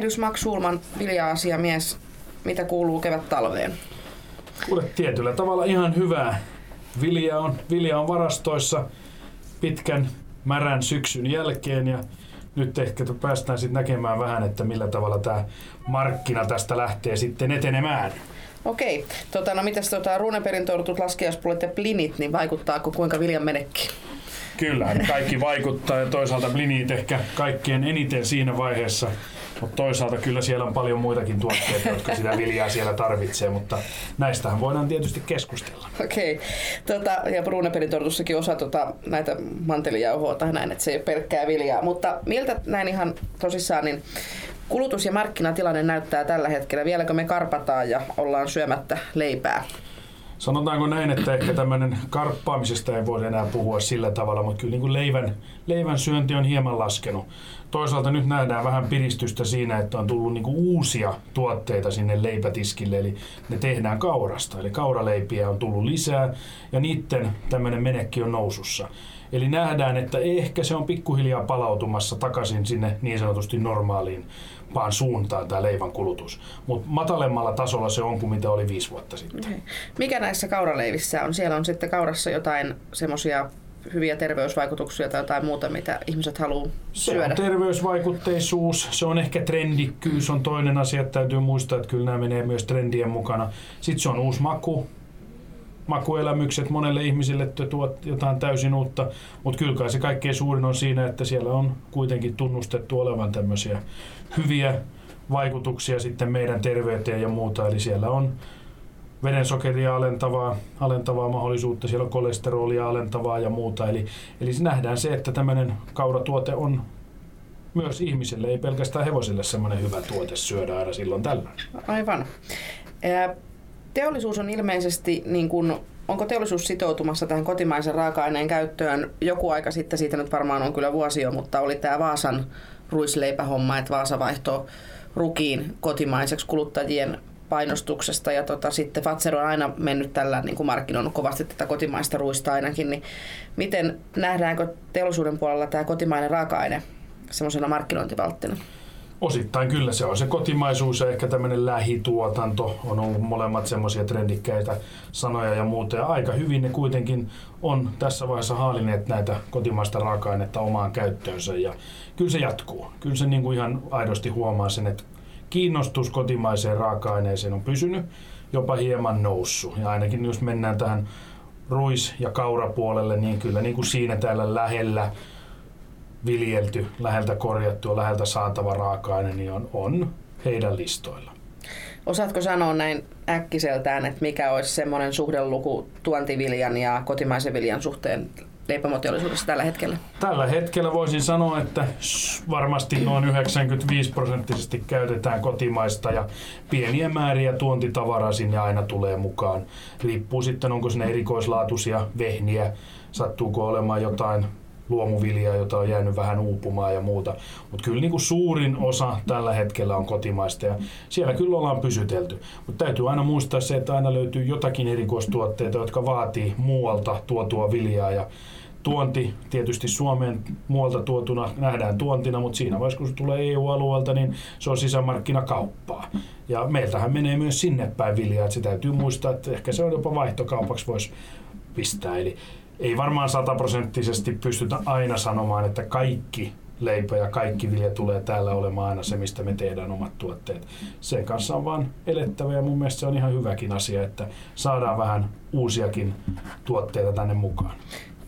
Tervehdys Max Sulman, vilja-asiamies. Mitä kuuluu kevät talveen? Kuule, tietyllä tavalla ihan hyvää. Vilja on, vilja on varastoissa pitkän märän syksyn jälkeen ja nyt ehkä päästään sitten näkemään vähän, että millä tavalla tämä markkina tästä lähtee sitten etenemään. Okei. Tota, no mitäs tota, ruuneperin tortut, laskiaspullet ja plinit, niin vaikuttaako kuinka viljan menekki? Kyllä, kaikki vaikuttaa ja toisaalta blinit ehkä kaikkien eniten siinä vaiheessa, mutta toisaalta kyllä siellä on paljon muitakin tuotteita, jotka sitä viljaa siellä tarvitsee, mutta näistähän voidaan tietysti keskustella. Okei. Okay. Tota, ja Bruneperin osa tota, näitä mantelijauhoa tai näin, että se ei ole pelkkää viljaa. Mutta miltä näin ihan tosissaan, niin kulutus- ja markkinatilanne näyttää tällä hetkellä? Vieläkö me karpataan ja ollaan syömättä leipää? sanotaanko näin, että ehkä tämmöinen karppaamisesta ei voi enää puhua sillä tavalla, mutta kyllä niin kuin leivän, leivän syönti on hieman laskenut. Toisaalta nyt nähdään vähän piristystä siinä, että on tullut niin kuin uusia tuotteita sinne leipätiskille, eli ne tehdään kaurasta. Eli kauraleipiä on tullut lisää ja niiden tämmöinen menekki on nousussa. Eli nähdään, että ehkä se on pikkuhiljaa palautumassa takaisin sinne niin sanotusti normaaliin vaan suuntaan tämä leivän kulutus. Mutta matalemmalla tasolla se on kuin mitä oli viisi vuotta sitten. Okay. Mikä näissä kauraleivissä on? Siellä on sitten kaurassa jotain semmoisia hyviä terveysvaikutuksia tai jotain muuta, mitä ihmiset haluaa syödä? Se on terveysvaikutteisuus, se on ehkä trendikkyys, on toinen asia, että täytyy muistaa, että kyllä nämä menee myös trendien mukana. Sitten se on uusi maku, makuelämykset monelle ihmiselle tuot jotain täysin uutta, mutta kyllä se kaikkein suurin on siinä, että siellä on kuitenkin tunnustettu olevan tämmöisiä hyviä vaikutuksia sitten meidän terveyteen ja muuta, eli siellä on verensokeria alentavaa, alentavaa mahdollisuutta, siellä on kolesterolia alentavaa ja muuta, eli, eli nähdään se, että tämmöinen kauratuote on myös ihmiselle, ei pelkästään hevosille semmoinen hyvä tuote syödä aina silloin tällä. Aivan. Teollisuus on ilmeisesti, niin kuin, onko teollisuus sitoutumassa tähän kotimaisen raaka-aineen käyttöön? Joku aika sitten, siitä nyt varmaan on kyllä vuosi jo, mutta oli tämä Vaasan ruisleipähomma, että Vaasa vaihtoi rukiin kotimaiseksi kuluttajien painostuksesta ja tota, sitten Fatser on aina mennyt tällä niin kuin markkinoinut kovasti tätä kotimaista ruista ainakin, niin miten nähdäänkö teollisuuden puolella tämä kotimainen raaka-aine semmoisena markkinointivalttina? Osittain kyllä se on se kotimaisuus ja ehkä tämmöinen lähituotanto on ollut molemmat semmoisia trendikkäitä sanoja ja muuta. Ja aika hyvin ne kuitenkin on tässä vaiheessa haalineet näitä kotimaista raaka-ainetta omaan käyttöönsä ja kyllä se jatkuu. Kyllä se niin kuin ihan aidosti huomaa sen, että kiinnostus kotimaiseen raaka-aineeseen on pysynyt, jopa hieman noussut. Ja ainakin jos mennään tähän ruis- ja kaurapuolelle, niin kyllä niin kuin siinä täällä lähellä viljelty, läheltä korjattu ja läheltä saatava raaka-aine niin on, on heidän listoilla. Osaatko sanoa näin äkkiseltään, että mikä olisi semmoinen suhdeluku tuontiviljan ja kotimaisen viljan suhteen leipomoteollisuudessa tällä hetkellä? Tällä hetkellä voisin sanoa, että varmasti noin 95 prosenttisesti käytetään kotimaista ja pieniä määriä tuontitavaraa sinne aina tulee mukaan. Riippuu sitten, onko sinne erikoislaatuisia vehniä, sattuuko olemaan jotain luomuviljaa, jota on jäänyt vähän uupumaan ja muuta. Mutta kyllä niin kuin suurin osa tällä hetkellä on kotimaista ja siellä kyllä ollaan pysytelty. Mutta täytyy aina muistaa se, että aina löytyy jotakin erikoistuotteita, jotka vaatii muualta tuotua viljaa ja tuonti tietysti Suomeen muualta tuotuna nähdään tuontina, mutta siinä vaiheessa kun se tulee EU-alueelta, niin se on sisämarkkinakauppaa. Ja meiltähän menee myös sinne päin viljaa, että se täytyy muistaa, että ehkä se on jopa vaihtokaupaksi voisi pistää. Eli ei varmaan sataprosenttisesti pystytä aina sanomaan, että kaikki leipä ja kaikki vilja tulee täällä olemaan aina se, mistä me tehdään omat tuotteet. Sen kanssa on vaan elettävä ja mun mielestä se on ihan hyväkin asia, että saadaan vähän uusiakin tuotteita tänne mukaan.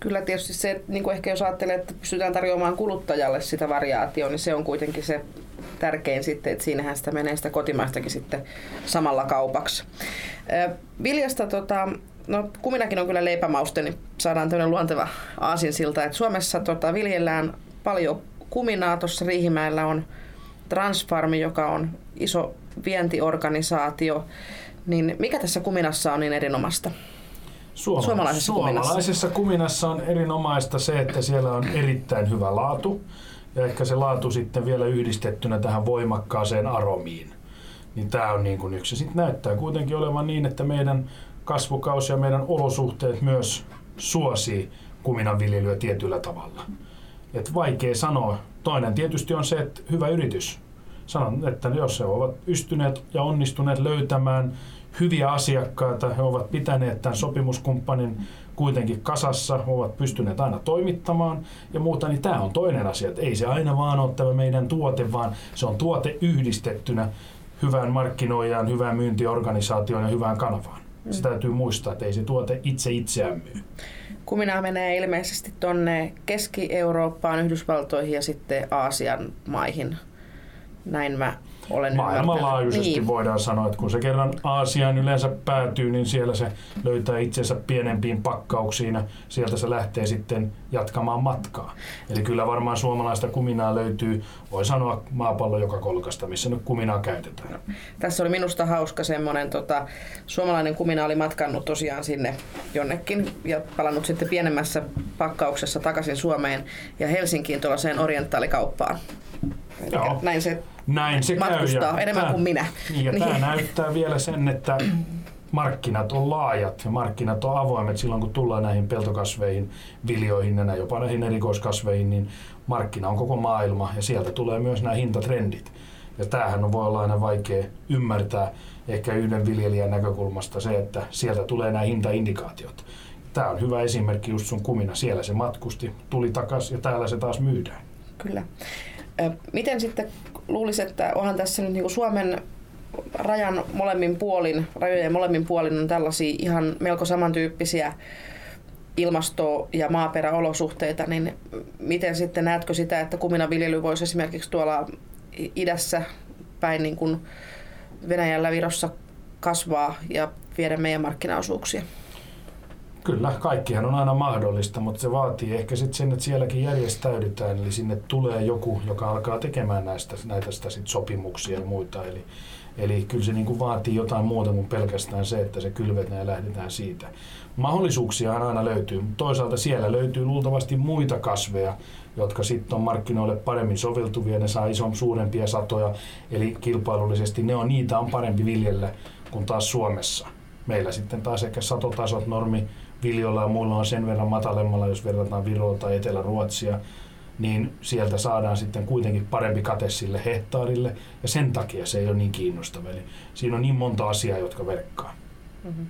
Kyllä tietysti se, niin kuin ehkä jos ajattelee, että pystytään tarjoamaan kuluttajalle sitä variaatioa, niin se on kuitenkin se tärkein sitten, että siinähän sitä menee sitä kotimaistakin sitten samalla kaupaksi. Viljasta tota, no kuminakin on kyllä leipämauste, niin saadaan tämmöinen luonteva aasinsilta, että Suomessa tota, viljellään paljon kuminaa, tuossa Riihimäellä on Transfarmi, joka on iso vientiorganisaatio, niin mikä tässä kuminassa on niin erinomaista? Suoma- suomalaisessa, suomalaisessa kuminassa. kuminassa on erinomaista se, että siellä on erittäin hyvä laatu ja ehkä se laatu sitten vielä yhdistettynä tähän voimakkaaseen aromiin. Niin tämä on niin kuin yksi. Sitten näyttää kuitenkin olevan niin, että meidän kasvukausi ja meidän olosuhteet myös suosii kuminanviljelyä tietyllä tavalla. Et vaikea sanoa. Toinen tietysti on se, että hyvä yritys. Sanon, että jos he ovat pystyneet ja onnistuneet löytämään hyviä asiakkaita, he ovat pitäneet tämän sopimuskumppanin kuitenkin kasassa, ovat pystyneet aina toimittamaan ja muuta, niin tämä on toinen asia, että ei se aina vaan ole tämä meidän tuote, vaan se on tuote yhdistettynä hyvään markkinoijaan, hyvään myyntiorganisaatioon ja hyvään kanavaan. Se täytyy muistaa, että ei se tuote itse itseään myy. Kumina menee ilmeisesti tuonne Keski-Eurooppaan, Yhdysvaltoihin ja sitten Aasian maihin. Näin mä olen Maailmanlaajuisesti niin. voidaan sanoa, että kun se kerran Aasiaan yleensä päätyy, niin siellä se löytää itsensä pienempiin pakkauksiin ja sieltä se lähtee sitten jatkamaan matkaa. Eli kyllä varmaan suomalaista kuminaa löytyy, voi sanoa maapallo joka kolkasta, missä nyt kuminaa käytetään. No. Tässä oli minusta hauska semmoinen, tota, suomalainen kumina oli matkannut tosiaan sinne jonnekin ja palannut sitten pienemmässä pakkauksessa takaisin Suomeen ja Helsinkiin tuollaiseen orientaalikauppaan. Joo. Näin se näin se matkustaa käy. Ja enemmän tämä, kuin minä. Niin, ja niin. tämä näyttää vielä sen, että markkinat on laajat ja markkinat on avoimet silloin, kun tullaan näihin peltokasveihin, viljoihin ja jopa näihin erikoiskasveihin, niin markkina on koko maailma ja sieltä tulee myös nämä hintatrendit. Ja tämähän voi olla aina vaikea ymmärtää ehkä yhden viljelijän näkökulmasta se, että sieltä tulee nämä hintaindikaatiot. Tämä on hyvä esimerkki just sun kumina. Siellä se matkusti, tuli takas ja täällä se taas myydään. Kyllä. Miten sitten luulisin, että onhan tässä nyt niin kuin Suomen rajan molemmin puolin, rajojen molemmin puolin on tällaisia ihan melko samantyyppisiä ilmasto- ja maaperäolosuhteita, niin miten sitten näetkö sitä, että kuminaviljely voisi esimerkiksi tuolla idässä päin niin kuin Venäjällä, Virossa kasvaa ja viedä meidän markkinaosuuksia? Kyllä, kaikkihan on aina mahdollista, mutta se vaatii ehkä sitten sen, että sielläkin järjestäydytään, eli sinne tulee joku, joka alkaa tekemään näistä, näitä sitä sit sopimuksia ja muita. Eli, eli kyllä se niin kuin vaatii jotain muuta kuin pelkästään se, että se kylvetään ja lähdetään siitä. Mahdollisuuksia aina löytyy, mutta toisaalta siellä löytyy luultavasti muita kasveja, jotka sitten on markkinoille paremmin soveltuvia, ne saa ison suurempia satoja, eli kilpailullisesti ne on, niitä on parempi viljellä kuin taas Suomessa. Meillä sitten taas ehkä satotasot, normi, viljoilla ja muilla on sen verran matalemmalla, jos verrataan Viroa tai Etelä-Ruotsia, niin sieltä saadaan sitten kuitenkin parempi kate sille hehtaarille, ja sen takia se ei ole niin kiinnostava. Eli siinä on niin monta asiaa, jotka verkkaa. Mm-hmm.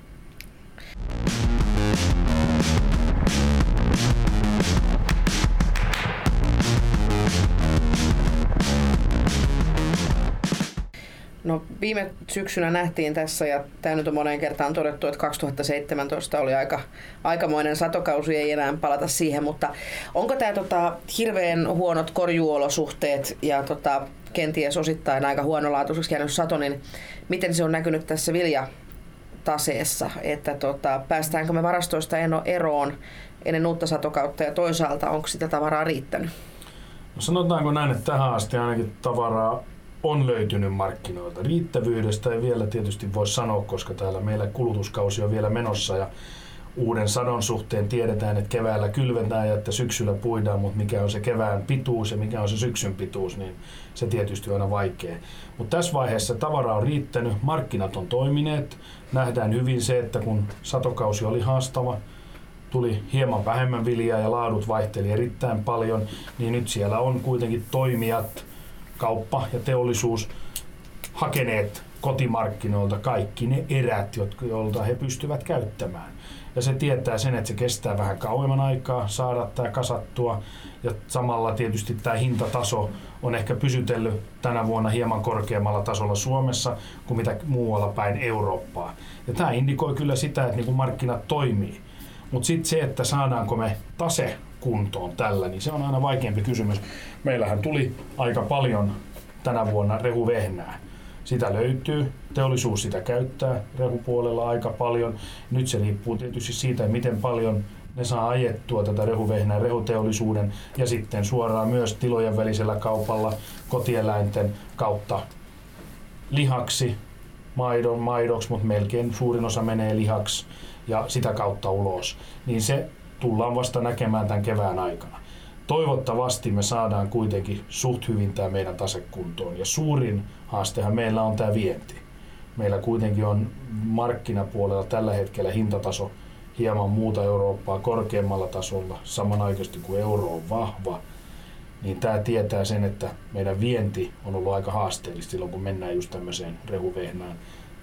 No viime syksynä nähtiin tässä, ja tämä nyt on moneen kertaan todettu, että 2017 oli aika, aikamoinen satokausi, ei enää palata siihen, mutta onko tämä tota, hirveän huonot korjuolosuhteet ja tota, kenties osittain aika huonolaatuiseksi jäänyt sato, niin miten se on näkynyt tässä viljataseessa, että tota, päästäänkö me varastoista eroon ennen uutta satokautta ja toisaalta onko sitä tavaraa riittänyt? No sanotaanko näin, että tähän asti ainakin tavaraa on löytynyt markkinoilta. Riittävyydestä ei vielä tietysti voi sanoa, koska täällä meillä kulutuskausi on vielä menossa ja uuden sadon suhteen tiedetään, että keväällä kylvetään ja että syksyllä puidaan, mutta mikä on se kevään pituus ja mikä on se syksyn pituus, niin se tietysti on aina vaikea. Mutta tässä vaiheessa tavara on riittänyt, markkinat on toimineet, nähdään hyvin se, että kun satokausi oli haastava, tuli hieman vähemmän viljaa ja laadut vaihteli erittäin paljon, niin nyt siellä on kuitenkin toimijat, kauppa ja teollisuus hakeneet kotimarkkinoilta kaikki ne erät, joilta he pystyvät käyttämään. Ja se tietää sen, että se kestää vähän kauemman aikaa saada tämä kasattua. Ja samalla tietysti tämä hintataso on ehkä pysytellyt tänä vuonna hieman korkeammalla tasolla Suomessa kuin mitä muualla päin Eurooppaa. Ja tämä indikoi kyllä sitä, että niin markkinat toimii. Mutta sitten se, että saadaanko me tase kuntoon tällä, niin se on aina vaikeampi kysymys. Meillähän tuli aika paljon tänä vuonna rehuvehnää. Sitä löytyy, teollisuus sitä käyttää rehupuolella aika paljon. Nyt se riippuu tietysti siitä, miten paljon ne saa ajettua tätä rehuvehnää rehuteollisuuden ja sitten suoraan myös tilojen välisellä kaupalla kotieläinten kautta lihaksi, maidon, maidoksi, mutta melkein suurin osa menee lihaksi ja sitä kautta ulos. Niin se tullaan vasta näkemään tämän kevään aikana. Toivottavasti me saadaan kuitenkin suht hyvin tämä meidän tasekuntoon. Ja suurin haastehan meillä on tämä vienti. Meillä kuitenkin on markkinapuolella tällä hetkellä hintataso hieman muuta Eurooppaa korkeammalla tasolla, samanaikaisesti kuin euro on vahva. niin tämä tietää sen, että meidän vienti on ollut aika haasteellista silloin, kun mennään just tämmöiseen rehuvehnään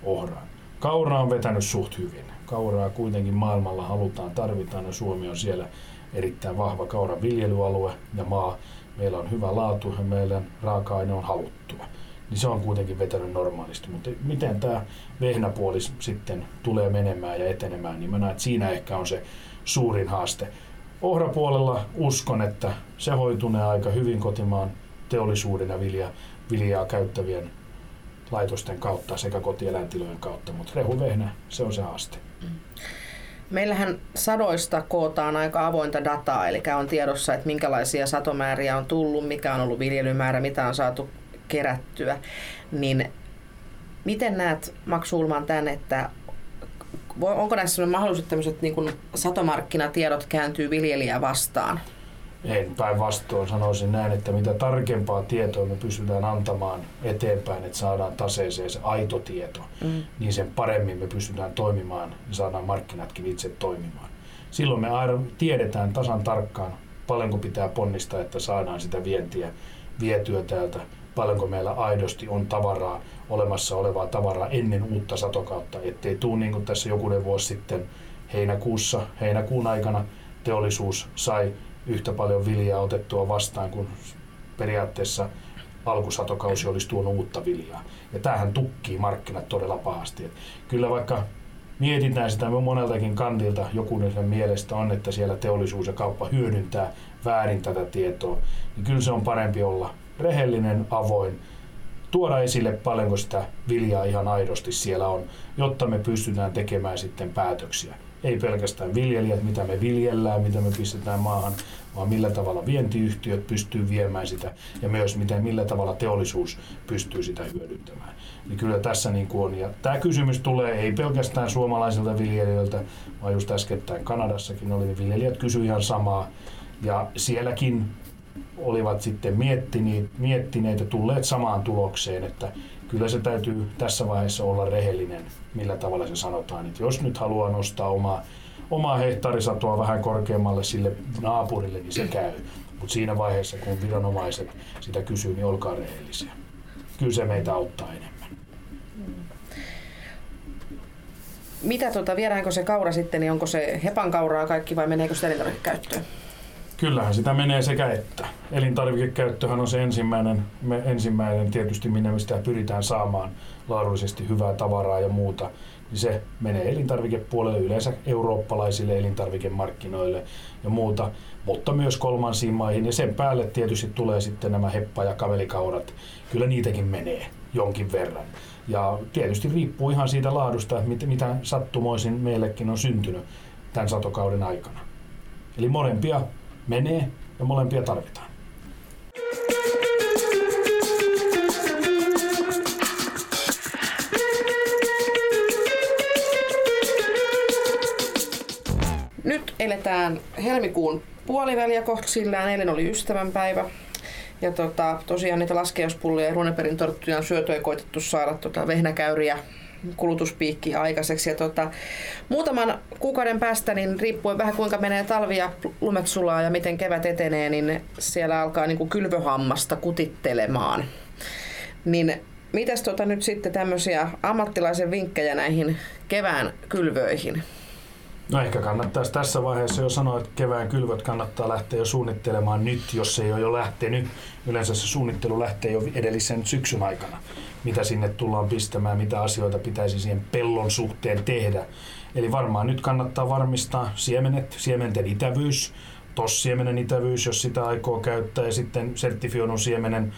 ohraan. Kaura on vetänyt suht hyvin. Kauraa kuitenkin maailmalla halutaan, tarvitaan ja Suomi on siellä erittäin vahva kauran viljelyalue ja maa. Meillä on hyvä laatu ja meidän raaka-aine on haluttua. Niin se on kuitenkin vetänyt normaalisti. Mutta miten tämä vehnäpuoli sitten tulee menemään ja etenemään, niin mä näen, että siinä ehkä on se suurin haaste. Ohrapuolella uskon, että se hoitunee aika hyvin kotimaan teollisuuden ja vilja, viljaa käyttävien laitosten kautta sekä kotieläintilojen kautta, mutta rehuvehnä, se on se haaste. Meillähän sadoista kootaan aika avointa dataa, eli on tiedossa, että minkälaisia satomääriä on tullut, mikä on ollut viljelymäärä, mitä on saatu kerättyä. Niin miten näet, Max tämän, että onko näissä mahdollisuus, että tämmöiset niin satomarkkinatiedot kääntyy viljelijää vastaan? En päinvastoin sanoisin näin, että mitä tarkempaa tietoa me pystytään antamaan eteenpäin, että saadaan taseeseen se aito tieto, mm. niin sen paremmin me pystytään toimimaan ja saadaan markkinatkin itse toimimaan. Silloin me aina tiedetään tasan tarkkaan, paljonko pitää ponnistaa, että saadaan sitä vientiä vietyä täältä, paljonko meillä aidosti on tavaraa, olemassa olevaa tavaraa ennen uutta satokautta, ettei tuu niin kuin tässä jokunen vuosi sitten heinäkuussa, heinäkuun aikana teollisuus sai yhtä paljon viljaa otettua vastaan kuin periaatteessa alkusatokausi olisi tuonut uutta viljaa. Ja tämähän tukkii markkinat todella pahasti. Et kyllä vaikka mietitään sitä moneltakin kantilta, jokunen mielestä on, että siellä teollisuus ja kauppa hyödyntää väärin tätä tietoa, niin kyllä se on parempi olla rehellinen, avoin, tuoda esille paljonko sitä viljaa ihan aidosti siellä on, jotta me pystytään tekemään sitten päätöksiä ei pelkästään viljelijät, mitä me viljellään, mitä me pistetään maahan, vaan millä tavalla vientiyhtiöt pystyy viemään sitä ja myös miten, millä tavalla teollisuus pystyy sitä hyödyntämään. Niin kyllä tässä niin kuin on. Ja tämä kysymys tulee ei pelkästään suomalaisilta viljelijöiltä, vaan just äskettäin Kanadassakin oli, viljelijät kysyivät ihan samaa. Ja sielläkin olivat sitten miettineet, miettineet ja tulleet samaan tulokseen, että kyllä se täytyy tässä vaiheessa olla rehellinen, millä tavalla se sanotaan. Että jos nyt haluaa nostaa omaa, omaa hehtaarisatoa vähän korkeammalle sille naapurille, niin se käy. Mutta siinä vaiheessa, kun viranomaiset sitä kysyy, niin olkaa rehellisiä. Kyllä se meitä auttaa enemmän. Mitä tuota, viedäänkö se kaura sitten, niin onko se hepan kauraa kaikki vai meneekö se elintarvikekäyttöön? Kyllähän sitä menee sekä että. Elintarvikekäyttöhän on se ensimmäinen, me, ensimmäinen tietysti, minne sitä pyritään saamaan laadullisesti hyvää tavaraa ja muuta. Niin se menee elintarvikepuolelle yleensä eurooppalaisille elintarvikemarkkinoille ja muuta, mutta myös kolmansiin maihin. Ja sen päälle tietysti tulee sitten nämä heppa- ja kavelikaurat. Kyllä niitäkin menee jonkin verran. Ja tietysti riippuu ihan siitä laadusta, mitä sattumoisin meillekin on syntynyt tämän satokauden aikana. Eli molempia menee ja molempia tarvitaan. Nyt eletään helmikuun puoliväliä kohta sillään. Eilen oli ystävänpäivä. Ja tota, tosiaan niitä laskeuspullia ja runeperin torttuja on syöty ja koitettu saada tota vehnäkäyriä kulutuspiikki aikaiseksi. Ja tota, muutaman kuukauden päästä, niin riippuen vähän kuinka menee talvi ja lumet sulaa ja miten kevät etenee, niin siellä alkaa niin kuin kylvöhammasta kutittelemaan. Niin mitäs tota nyt sitten tämmöisiä ammattilaisen vinkkejä näihin kevään kylvöihin? No ehkä kannattaisi tässä vaiheessa jo sanoa, että kevään kylvöt kannattaa lähteä jo suunnittelemaan nyt, jos ei ole jo lähtenyt. Yleensä se suunnittelu lähtee jo edellisen syksyn aikana, mitä sinne tullaan pistämään, mitä asioita pitäisi siihen pellon suhteen tehdä. Eli varmaan nyt kannattaa varmistaa siemenet, siementen itävyys, tossiemenen itävyys, jos sitä aikoo käyttää, ja sitten sertifioidun siemenen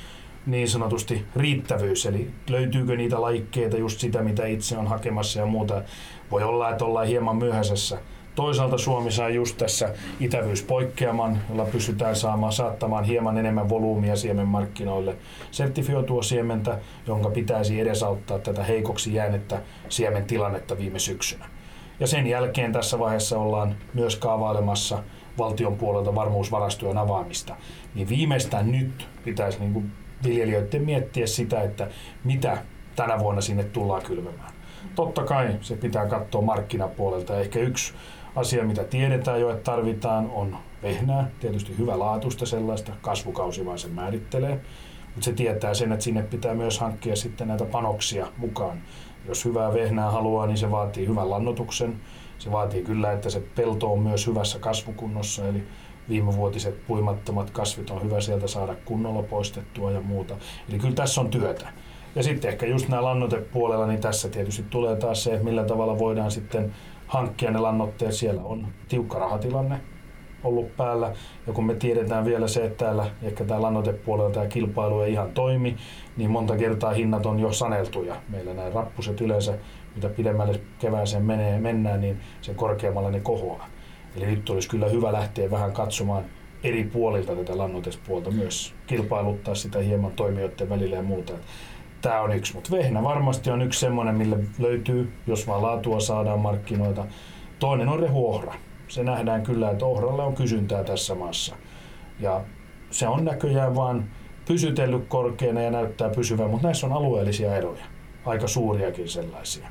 niin sanotusti riittävyys, eli löytyykö niitä laikkeita, just sitä mitä itse on hakemassa ja muuta. Voi olla, että ollaan hieman myöhäisessä. Toisaalta Suomi saa just tässä itävyyspoikkeaman, jolla pystytään saamaan saattamaan hieman enemmän volyymia siemenmarkkinoille. Sertifioitua siementä, jonka pitäisi edesauttaa tätä heikoksi jäänettä siemen tilannetta viime syksynä. Ja sen jälkeen tässä vaiheessa ollaan myös kaavailemassa valtion puolelta varmuusvarastojen avaamista. Niin viimeistään nyt pitäisi niin viljelijöiden miettiä sitä, että mitä tänä vuonna sinne tullaan kylvämään. Totta kai se pitää katsoa markkinapuolelta. Ehkä yksi Asia, mitä tiedetään jo, että tarvitaan, on vehnää, tietysti hyvä laatusta sellaista, kasvukausi vaan sen määrittelee, mutta se tietää sen, että sinne pitää myös hankkia sitten näitä panoksia mukaan. Jos hyvää vehnää haluaa, niin se vaatii hyvän lannotuksen, se vaatii kyllä, että se pelto on myös hyvässä kasvukunnossa, eli viimevuotiset puimattomat kasvit on hyvä sieltä saada kunnolla poistettua ja muuta. Eli kyllä tässä on työtä. Ja sitten ehkä just nämä lannotepuolella, niin tässä tietysti tulee taas se, millä tavalla voidaan sitten hankkia ne lannoitteet. Siellä on tiukka rahatilanne ollut päällä. Ja kun me tiedetään vielä se, että täällä ehkä tämä lannotepuolella tämä kilpailu ei ihan toimi, niin monta kertaa hinnat on jo saneltuja. Meillä nämä rappuset yleensä, mitä pidemmälle kevääseen menee, mennään, niin sen korkeammalla ne kohoaa. Eli nyt olisi kyllä hyvä lähteä vähän katsomaan eri puolilta tätä lannotespuolta myös, kilpailuttaa sitä hieman toimijoiden välillä ja muuta. Tämä on yksi, mutta vehnä varmasti on yksi semmoinen, millä löytyy, jos vaan laatua saadaan markkinoita. Toinen on rehuohra. Se nähdään kyllä, että ohralle on kysyntää tässä maassa. Ja se on näköjään vaan pysytellyt korkeana ja näyttää pysyvän, mutta näissä on alueellisia eroja, aika suuriakin sellaisia.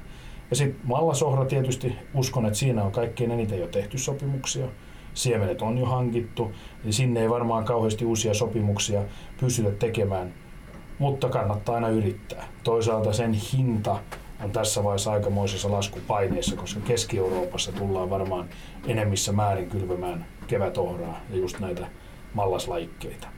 Ja sitten mallasohra tietysti, uskon, että siinä on kaikkein eniten jo tehty sopimuksia. Siemenet on jo hankittu, niin sinne ei varmaan kauheasti uusia sopimuksia pystytä tekemään, mutta kannattaa aina yrittää. Toisaalta sen hinta on tässä vaiheessa aikamoisessa laskupaineessa, koska Keski-Euroopassa tullaan varmaan enemmissä määrin kylvämään kevätohraa ja just näitä mallaslajikkeita.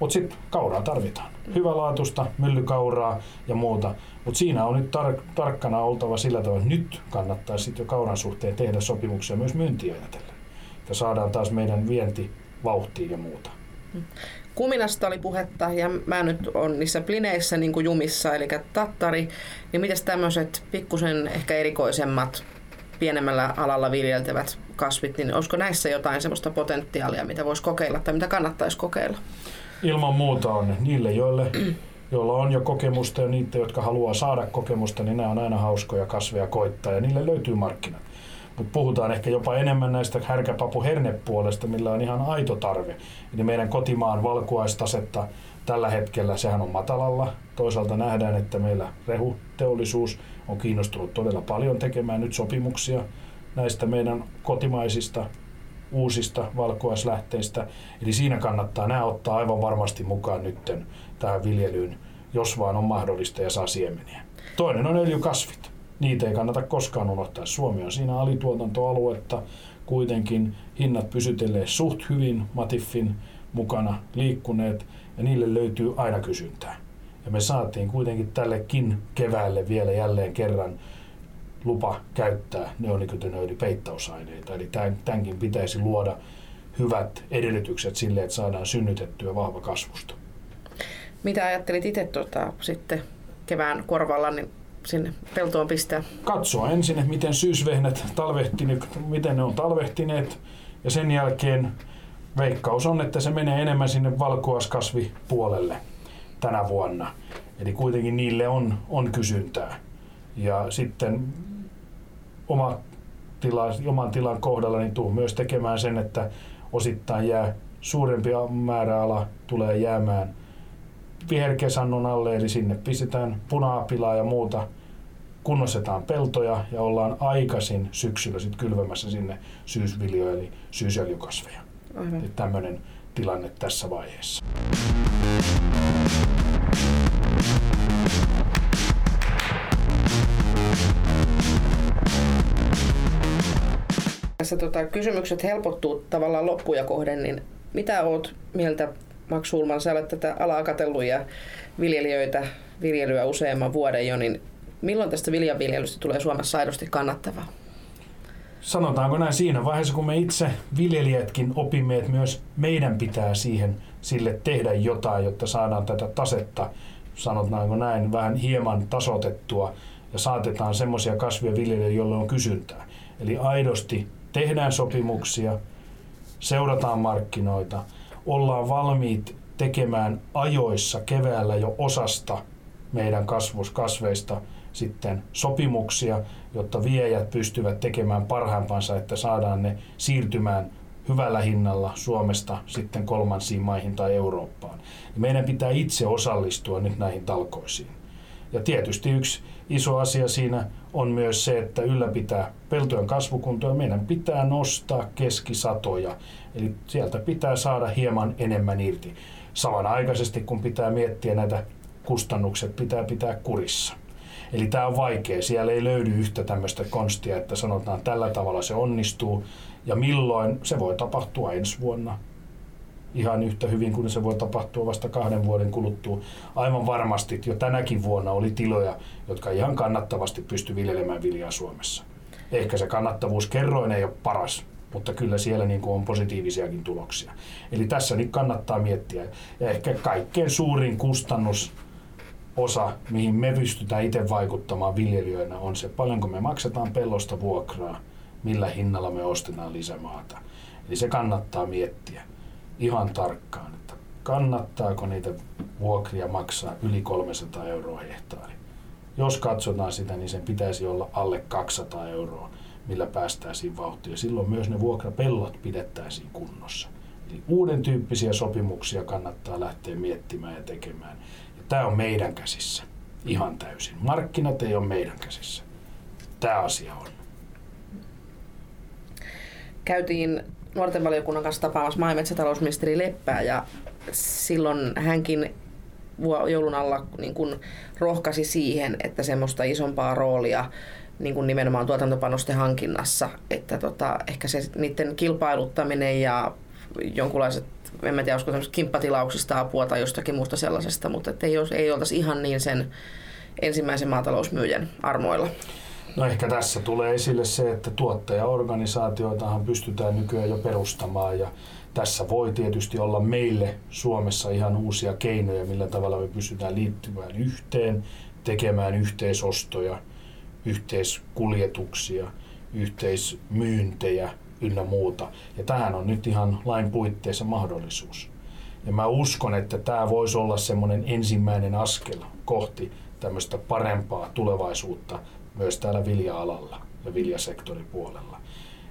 Mutta sitten kauraa tarvitaan. Hyvälaatusta, myllykauraa ja muuta. Mutta siinä on nyt tar- tarkkana oltava sillä tavalla, että nyt kannattaa sitten jo kauran suhteen tehdä sopimuksia myös myyntiä ajatellen. Ja saadaan taas meidän vienti vauhtiin ja muuta. Kuminasta oli puhetta ja mä nyt on niissä plineissä niin kuin jumissa, eli tattari. Niin mitäs tämmöiset pikkusen ehkä erikoisemmat pienemmällä alalla viljeltävät kasvit, niin olisiko näissä jotain semmoista potentiaalia, mitä voisi kokeilla tai mitä kannattaisi kokeilla? Ilman muuta on niille, joille, joilla on jo kokemusta ja niitä, jotka haluaa saada kokemusta, niin nämä on aina hauskoja kasveja koittaa ja niille löytyy markkinat. Mutta puhutaan ehkä jopa enemmän näistä härkäpapu hernepuolesta, millä on ihan aito tarve. Eli meidän kotimaan valkuaistasetta tällä hetkellä sehän on matalalla. Toisaalta nähdään, että meillä rehuteollisuus on kiinnostunut todella paljon tekemään nyt sopimuksia näistä meidän kotimaisista uusista valkuaislähteistä. Eli siinä kannattaa nämä ottaa aivan varmasti mukaan nytten tähän viljelyyn, jos vaan on mahdollista ja saa siemeniä. Toinen on öljykasvit. Niitä ei kannata koskaan unohtaa. Suomi on siinä alituotantoaluetta. Kuitenkin hinnat pysytelee suht hyvin Matiffin mukana liikkuneet ja niille löytyy aina kysyntää. Ja me saatiin kuitenkin tällekin keväälle vielä jälleen kerran lupa käyttää neonikotinoidipeittausaineita. Eli tämänkin pitäisi luoda hyvät edellytykset sille, että saadaan synnytettyä vahva kasvusta. Mitä ajattelit itse tuota, sitten kevään korvalla niin sinne peltoon pistää? Katsoa ensin, että miten syysvehnät talvehtineet, miten ne on talvehtineet ja sen jälkeen veikkaus on, että se menee enemmän sinne valkuaskasvipuolelle tänä vuonna. Eli kuitenkin niille on, on kysyntää. Ja sitten oma tila, oman tilan kohdalla niin tuu myös tekemään sen, että osittain jää suurempi määrä ala tulee jäämään viherkesannon alle, eli sinne pistetään punaapilaa ja muuta, kunnostetaan peltoja ja ollaan aikaisin syksyllä sitten kylvämässä sinne syysviljoja eli syysöljykasveja. Tämmöinen tilanne tässä vaiheessa. Tässä tota, kysymykset helpottuu tavallaan loppuja kohden, niin mitä oot mieltä Max Ulman, sä olet tätä alaa katsellut ja viljelijöitä, viljelyä useamman vuoden jo, niin milloin tästä viljanviljelystä tulee Suomessa aidosti kannattavaa? Sanotaanko näin siinä vaiheessa, kun me itse viljelijätkin opimme, että myös meidän pitää siihen sille tehdä jotain, jotta saadaan tätä tasetta, sanotaanko näin, vähän hieman tasotettua ja saatetaan semmoisia kasvia viljelijöille, joille on kysyntää. Eli aidosti tehdään sopimuksia, seurataan markkinoita, ollaan valmiit tekemään ajoissa keväällä jo osasta meidän kasvuskasveista sitten sopimuksia, jotta viejät pystyvät tekemään parhaimpansa, että saadaan ne siirtymään hyvällä hinnalla Suomesta sitten kolmansiin maihin tai Eurooppaan. Meidän pitää itse osallistua nyt näihin talkoisiin. Ja tietysti yksi iso asia siinä on myös se, että ylläpitää peltojen kasvukuntoa. Meidän pitää nostaa keskisatoja, eli sieltä pitää saada hieman enemmän irti. Samanaikaisesti kun pitää miettiä näitä kustannukset, pitää pitää kurissa. Eli tämä on vaikea. Siellä ei löydy yhtä tämmöistä konstia, että sanotaan että tällä tavalla se onnistuu. Ja milloin se voi tapahtua ensi vuonna, ihan yhtä hyvin kuin se voi tapahtua vasta kahden vuoden kuluttua. Aivan varmasti jo tänäkin vuonna oli tiloja, jotka ihan kannattavasti pysty viljelemään viljaa Suomessa. Ehkä se kannattavuus kerroin ei ole paras, mutta kyllä siellä niin on positiivisiakin tuloksia. Eli tässä nyt kannattaa miettiä. Ja ehkä kaikkein suurin kustannus osa, mihin me pystytään itse vaikuttamaan viljelijöinä, on se, paljonko me maksetaan pellosta vuokraa, millä hinnalla me ostetaan lisämaata. Eli se kannattaa miettiä ihan tarkkaan, että kannattaako niitä vuokria maksaa yli 300 euroa hehtaari. Jos katsotaan sitä, niin sen pitäisi olla alle 200 euroa, millä päästäisiin vauhtiin. Silloin myös ne vuokrapellot pidettäisiin kunnossa. Eli uuden tyyppisiä sopimuksia kannattaa lähteä miettimään ja tekemään. Tämä on meidän käsissä ihan täysin. Markkinat ei ole meidän käsissä. Tämä asia on. Käytiin nuorten valiokunnan kanssa tapaamassa maa- ja metsätalousministeri Leppää ja silloin hänkin joulun alla niin kuin rohkasi siihen, että semmoista isompaa roolia niin kuin nimenomaan tuotantopanosten hankinnassa, että tota, ehkä se niiden kilpailuttaminen ja jonkunlaiset, en mä tiedä, olisiko kimppatilauksista apua tai jostakin muusta sellaisesta, mutta ei, ei oltaisi ihan niin sen ensimmäisen maatalousmyyjän armoilla. No ehkä tässä tulee esille se, että tuottajaorganisaatioitahan pystytään nykyään jo perustamaan ja tässä voi tietysti olla meille Suomessa ihan uusia keinoja, millä tavalla me pystytään liittymään yhteen, tekemään yhteisostoja, yhteiskuljetuksia, yhteismyyntejä ynnä muuta. Ja tähän on nyt ihan lain puitteissa mahdollisuus. Ja mä uskon, että tämä voisi olla semmoinen ensimmäinen askel kohti tämmöistä parempaa tulevaisuutta myös täällä vilja-alalla ja viljasektorin puolella.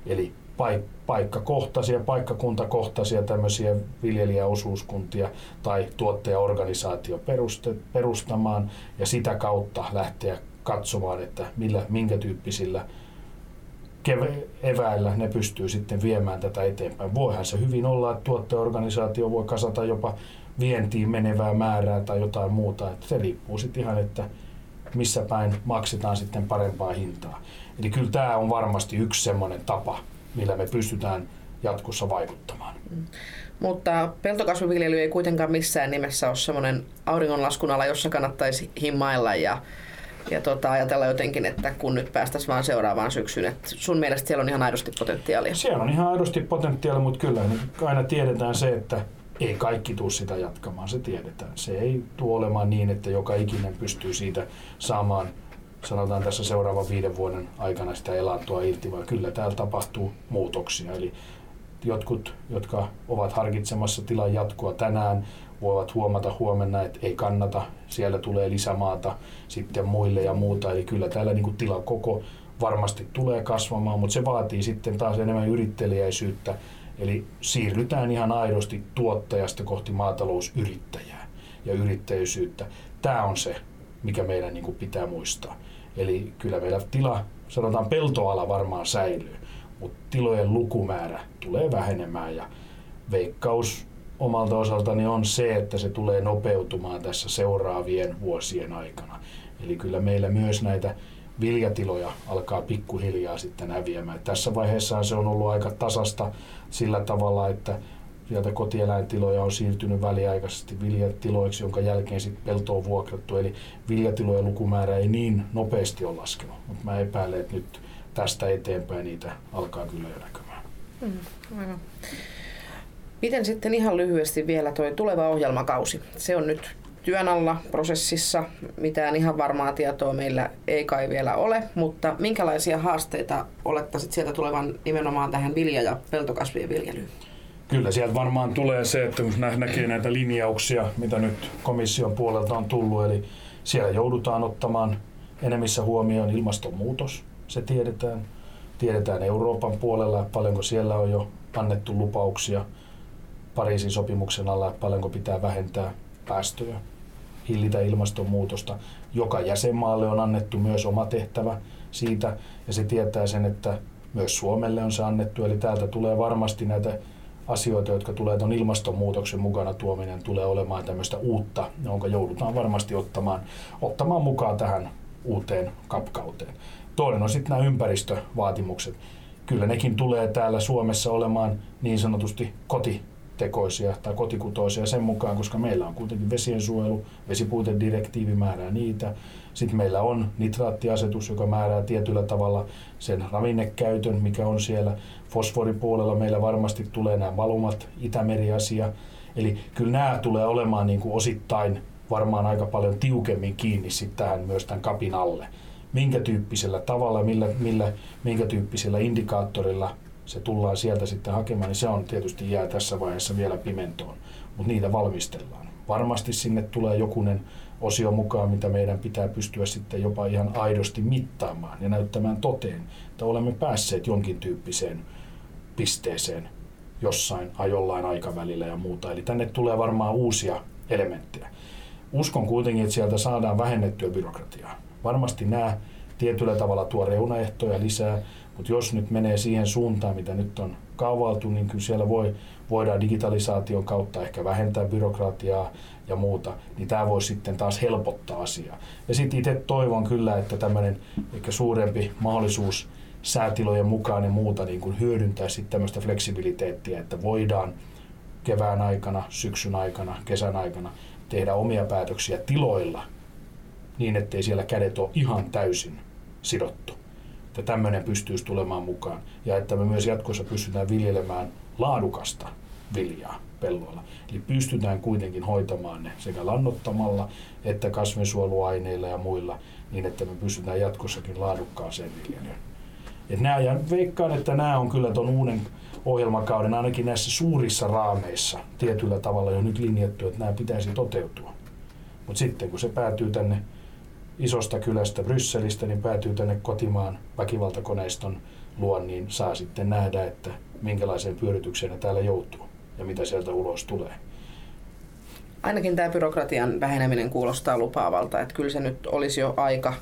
Eli paik- paikkakohtaisia, paikkakuntakohtaisia tämmöisiä viljelijäosuuskuntia tai tuottajaorganisaatio perustamaan ja sitä kautta lähteä katsomaan, että millä, minkä tyyppisillä eväillä ne pystyy sitten viemään tätä eteenpäin. Voihan se hyvin olla, että tuottajaorganisaatio voi kasata jopa vientiin menevää määrää tai jotain muuta. Että se riippuu sitten ihan, että missä päin maksetaan sitten parempaa hintaa. Eli kyllä tämä on varmasti yksi semmoinen tapa, millä me pystytään jatkossa vaikuttamaan. Mm. Mutta peltokasviviljely ei kuitenkaan missään nimessä ole semmoinen auringonlaskun ala, jossa kannattaisi himmailla ja, ja tota, ajatella jotenkin, että kun nyt päästäisiin vaan seuraavaan syksyyn. Että sun mielestä siellä on ihan aidosti potentiaalia? Siellä on ihan aidosti potentiaalia, mutta kyllä aina tiedetään se, että ei kaikki tule sitä jatkamaan, se tiedetään. Se ei tule olemaan niin, että joka ikinen pystyy siitä saamaan, sanotaan tässä seuraavan viiden vuoden aikana sitä elantoa irti, vaan kyllä täällä tapahtuu muutoksia. Eli jotkut, jotka ovat harkitsemassa tilan jatkoa tänään, voivat huomata huomenna, että ei kannata, siellä tulee lisämaata sitten muille ja muuta. Eli kyllä täällä niin kuin tilan koko varmasti tulee kasvamaan, mutta se vaatii sitten taas enemmän yrittelijäisyyttä Eli siirrytään ihan aidosti tuottajasta kohti maatalousyrittäjää ja yrittäjyysyyttä. Tämä on se, mikä meidän niin kuin pitää muistaa. Eli kyllä meillä tila, sanotaan peltoala varmaan säilyy, mutta tilojen lukumäärä tulee vähenemään ja veikkaus omalta osaltani on se, että se tulee nopeutumaan tässä seuraavien vuosien aikana. Eli kyllä meillä myös näitä viljatiloja alkaa pikkuhiljaa sitten häviämään. Tässä vaiheessa se on ollut aika tasasta sillä tavalla, että sieltä kotieläintiloja on siirtynyt väliaikaisesti viljatiloiksi, jonka jälkeen sitten pelto on vuokrattu. Eli viljatilojen lukumäärä ei niin nopeasti ole laskenut, mutta mä epäilen, että nyt tästä eteenpäin niitä alkaa kyllä jo näkymään. Mm, Miten sitten ihan lyhyesti vielä tuo tuleva ohjelmakausi? Se on nyt työn alla prosessissa. Mitään ihan varmaa tietoa meillä ei kai vielä ole, mutta minkälaisia haasteita olettaisit sieltä tulevan nimenomaan tähän vilja- ja peltokasvien viljelyyn? Kyllä sieltä varmaan tulee se, että kun näkee näitä linjauksia, mitä nyt komission puolelta on tullut, eli siellä joudutaan ottamaan enemmissä huomioon ilmastonmuutos, se tiedetään. Tiedetään Euroopan puolella, paljonko siellä on jo annettu lupauksia Pariisin sopimuksen alla, että paljonko pitää vähentää päästöjä hillitä ilmastonmuutosta. Joka jäsenmaalle on annettu myös oma tehtävä siitä ja se tietää sen, että myös Suomelle on se annettu. Eli täältä tulee varmasti näitä asioita, jotka tulee tuon ilmastonmuutoksen mukana tuominen, tulee olemaan tämmöistä uutta, jonka joudutaan varmasti ottamaan, ottamaan mukaan tähän uuteen kapkauteen. Toinen on sitten nämä ympäristövaatimukset. Kyllä nekin tulee täällä Suomessa olemaan niin sanotusti kotitekoisia tai kotikutoisia sen mukaan, koska meillä on kuitenkin vesiensuojelu, vesipuitedirektiivi määrää niitä. Sitten meillä on nitraattiasetus, joka määrää tietyllä tavalla sen ravinnekäytön, mikä on siellä. Fosforipuolella meillä varmasti tulee nämä valumat, Itämeri-asia. Eli kyllä nämä tulee olemaan niin kuin osittain varmaan aika paljon tiukemmin kiinni sitten tähän myös tämän kapin alle. Minkä tyyppisellä tavalla, millä, millä, minkä tyyppisellä indikaattorilla se tullaan sieltä sitten hakemaan, niin se on tietysti jää tässä vaiheessa vielä pimentoon, mutta niitä valmistellaan. Varmasti sinne tulee jokunen osio mukaan, mitä meidän pitää pystyä sitten jopa ihan aidosti mittaamaan ja näyttämään toteen, että olemme päässeet jonkin tyyppiseen pisteeseen jossain ajollain aikavälillä ja muuta. Eli tänne tulee varmaan uusia elementtejä. Uskon kuitenkin, että sieltä saadaan vähennettyä byrokratiaa. Varmasti nämä tietyllä tavalla tuo reunaehtoja lisää, mutta jos nyt menee siihen suuntaan, mitä nyt on kaavailtu, niin kyllä siellä voi, voidaan digitalisaation kautta ehkä vähentää byrokratiaa ja muuta, niin tämä voi sitten taas helpottaa asiaa. Ja sitten itse toivon kyllä, että tämmöinen ehkä suurempi mahdollisuus säätilojen mukaan ja muuta niin kuin hyödyntää sitten tämmöistä fleksibiliteettiä, että voidaan kevään aikana, syksyn aikana, kesän aikana tehdä omia päätöksiä tiloilla niin, ettei siellä kädet ole ihan täysin sidottu. Että tämmöinen pystyisi tulemaan mukaan ja että me myös jatkossa pystytään viljelemään laadukasta viljaa pelloilla. Eli pystytään kuitenkin hoitamaan ne sekä lannottamalla että kasvinsuojeluaineilla ja muilla niin, että me pystytään jatkossakin laadukkaaseen viljelyyn. Et nämä, ja veikkaan, että nämä on kyllä tuon uuden ohjelmakauden ainakin näissä suurissa raameissa tietyllä tavalla jo nyt linjattu, että nämä pitäisi toteutua. Mutta sitten kun se päätyy tänne isosta kylästä Brysselistä, niin päätyy tänne kotimaan väkivaltakoneiston luon, niin saa sitten nähdä, että minkälaiseen pyöritykseen ne täällä joutuu ja mitä sieltä ulos tulee. Ainakin tämä byrokratian väheneminen kuulostaa lupaavalta, että kyllä se nyt olisi jo aika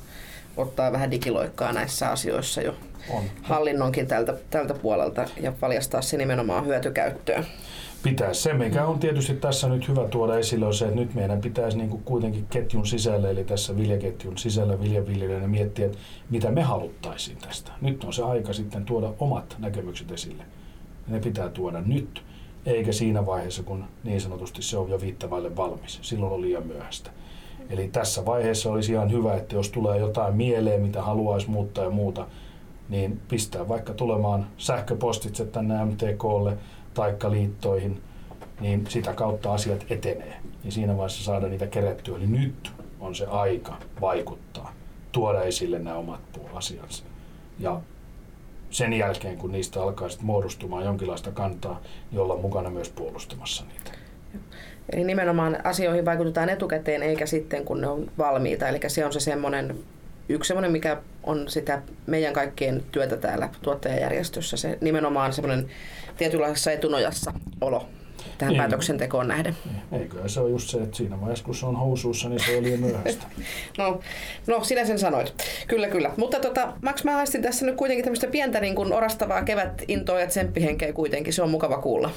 ottaa vähän digiloikkaa näissä asioissa jo on. hallinnonkin tältä, tältä puolelta ja paljastaa se nimenomaan hyötykäyttöön. Pitäisi. Se, mikä on tietysti tässä nyt hyvä tuoda esille, on se, että nyt meidän pitäisi niin kuin kuitenkin ketjun sisällä, eli tässä viljaketjun sisällä viljaviljelijöiden miettiä, että mitä me haluttaisiin tästä. Nyt on se aika sitten tuoda omat näkemykset esille. Ne pitää tuoda nyt, eikä siinä vaiheessa, kun niin sanotusti se on jo viittavaille valmis. Silloin on liian myöhäistä. Eli tässä vaiheessa olisi ihan hyvä, että jos tulee jotain mieleen, mitä haluaisi muuttaa ja muuta, niin pistää vaikka tulemaan sähköpostitse tänne MTKlle taikka liittoihin, niin sitä kautta asiat etenee. Niin siinä vaiheessa saada niitä kerättyä. Eli nyt on se aika vaikuttaa, tuoda esille nämä omat asiansa. Ja sen jälkeen, kun niistä alkaa sitten muodostumaan jonkinlaista kantaa, niin olla mukana myös puolustamassa niitä. Eli nimenomaan asioihin vaikutetaan etukäteen eikä sitten kun ne on valmiita. Eli se on se semmoinen yksi semmoinen, mikä on sitä meidän kaikkien työtä täällä tuottajajärjestössä, se nimenomaan semmoinen tietynlaisessa etunojassa olo tähän niin. päätöksentekoon nähden. Eikö se ole just se, että siinä vaiheessa kun se on housuussa, niin se oli liian myöhäistä. no, no, sinä sen sanoit. Kyllä, kyllä. Mutta tota, Max, mä haistin tässä nyt kuitenkin tämmöistä pientä niin kuin orastavaa kevätintoa ja tsemppihenkeä kuitenkin. Se on mukava kuulla.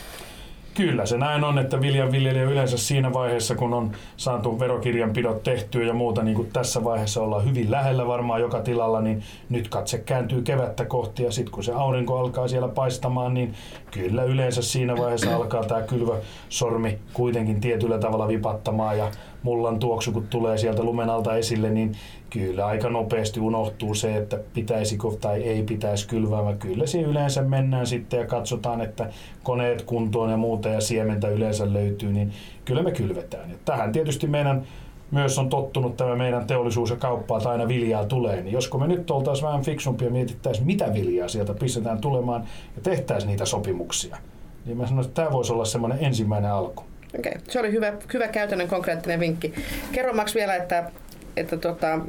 Kyllä se näin on, että viljanviljelijä yleensä siinä vaiheessa, kun on saatu verokirjanpidot tehtyä ja muuta, niin kuin tässä vaiheessa ollaan hyvin lähellä varmaan joka tilalla, niin nyt katse kääntyy kevättä kohti ja sitten kun se aurinko alkaa siellä paistamaan, niin kyllä yleensä siinä vaiheessa alkaa tämä kylvä sormi kuitenkin tietyllä tavalla vipattamaan ja mullan tuoksu, kun tulee sieltä lumen alta esille, niin kyllä aika nopeasti unohtuu se, että pitäisikö tai ei pitäisi kylvää, vaan kyllä siinä yleensä mennään sitten ja katsotaan, että koneet kuntoon ja muuta ja siementä yleensä löytyy, niin kyllä me kylvetään. Ja tähän tietysti meidän myös on tottunut tämä meidän teollisuus ja kauppa, että aina viljaa tulee, niin josko me nyt oltaisiin vähän fiksumpia ja mietittäisiin, mitä viljaa sieltä pistetään tulemaan ja tehtäisiin niitä sopimuksia, niin mä sanoisin, että tämä voisi olla semmoinen ensimmäinen alku. Okei, okay. se oli hyvä, hyvä käytännön konkreettinen vinkki. Kerro Max vielä, että, että tota,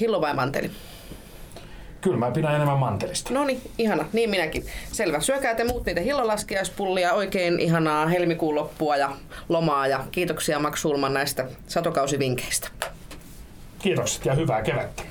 hillo vai manteli? Kyllä mä pidän enemmän mantelista. No niin, ihana. Niin minäkin. Selvä. Syökää te muut niitä hillolaskiaispullia. Oikein ihanaa helmikuun loppua ja lomaa. Ja kiitoksia Max Sulman näistä satokausivinkkeistä. Kiitokset ja hyvää kevättä.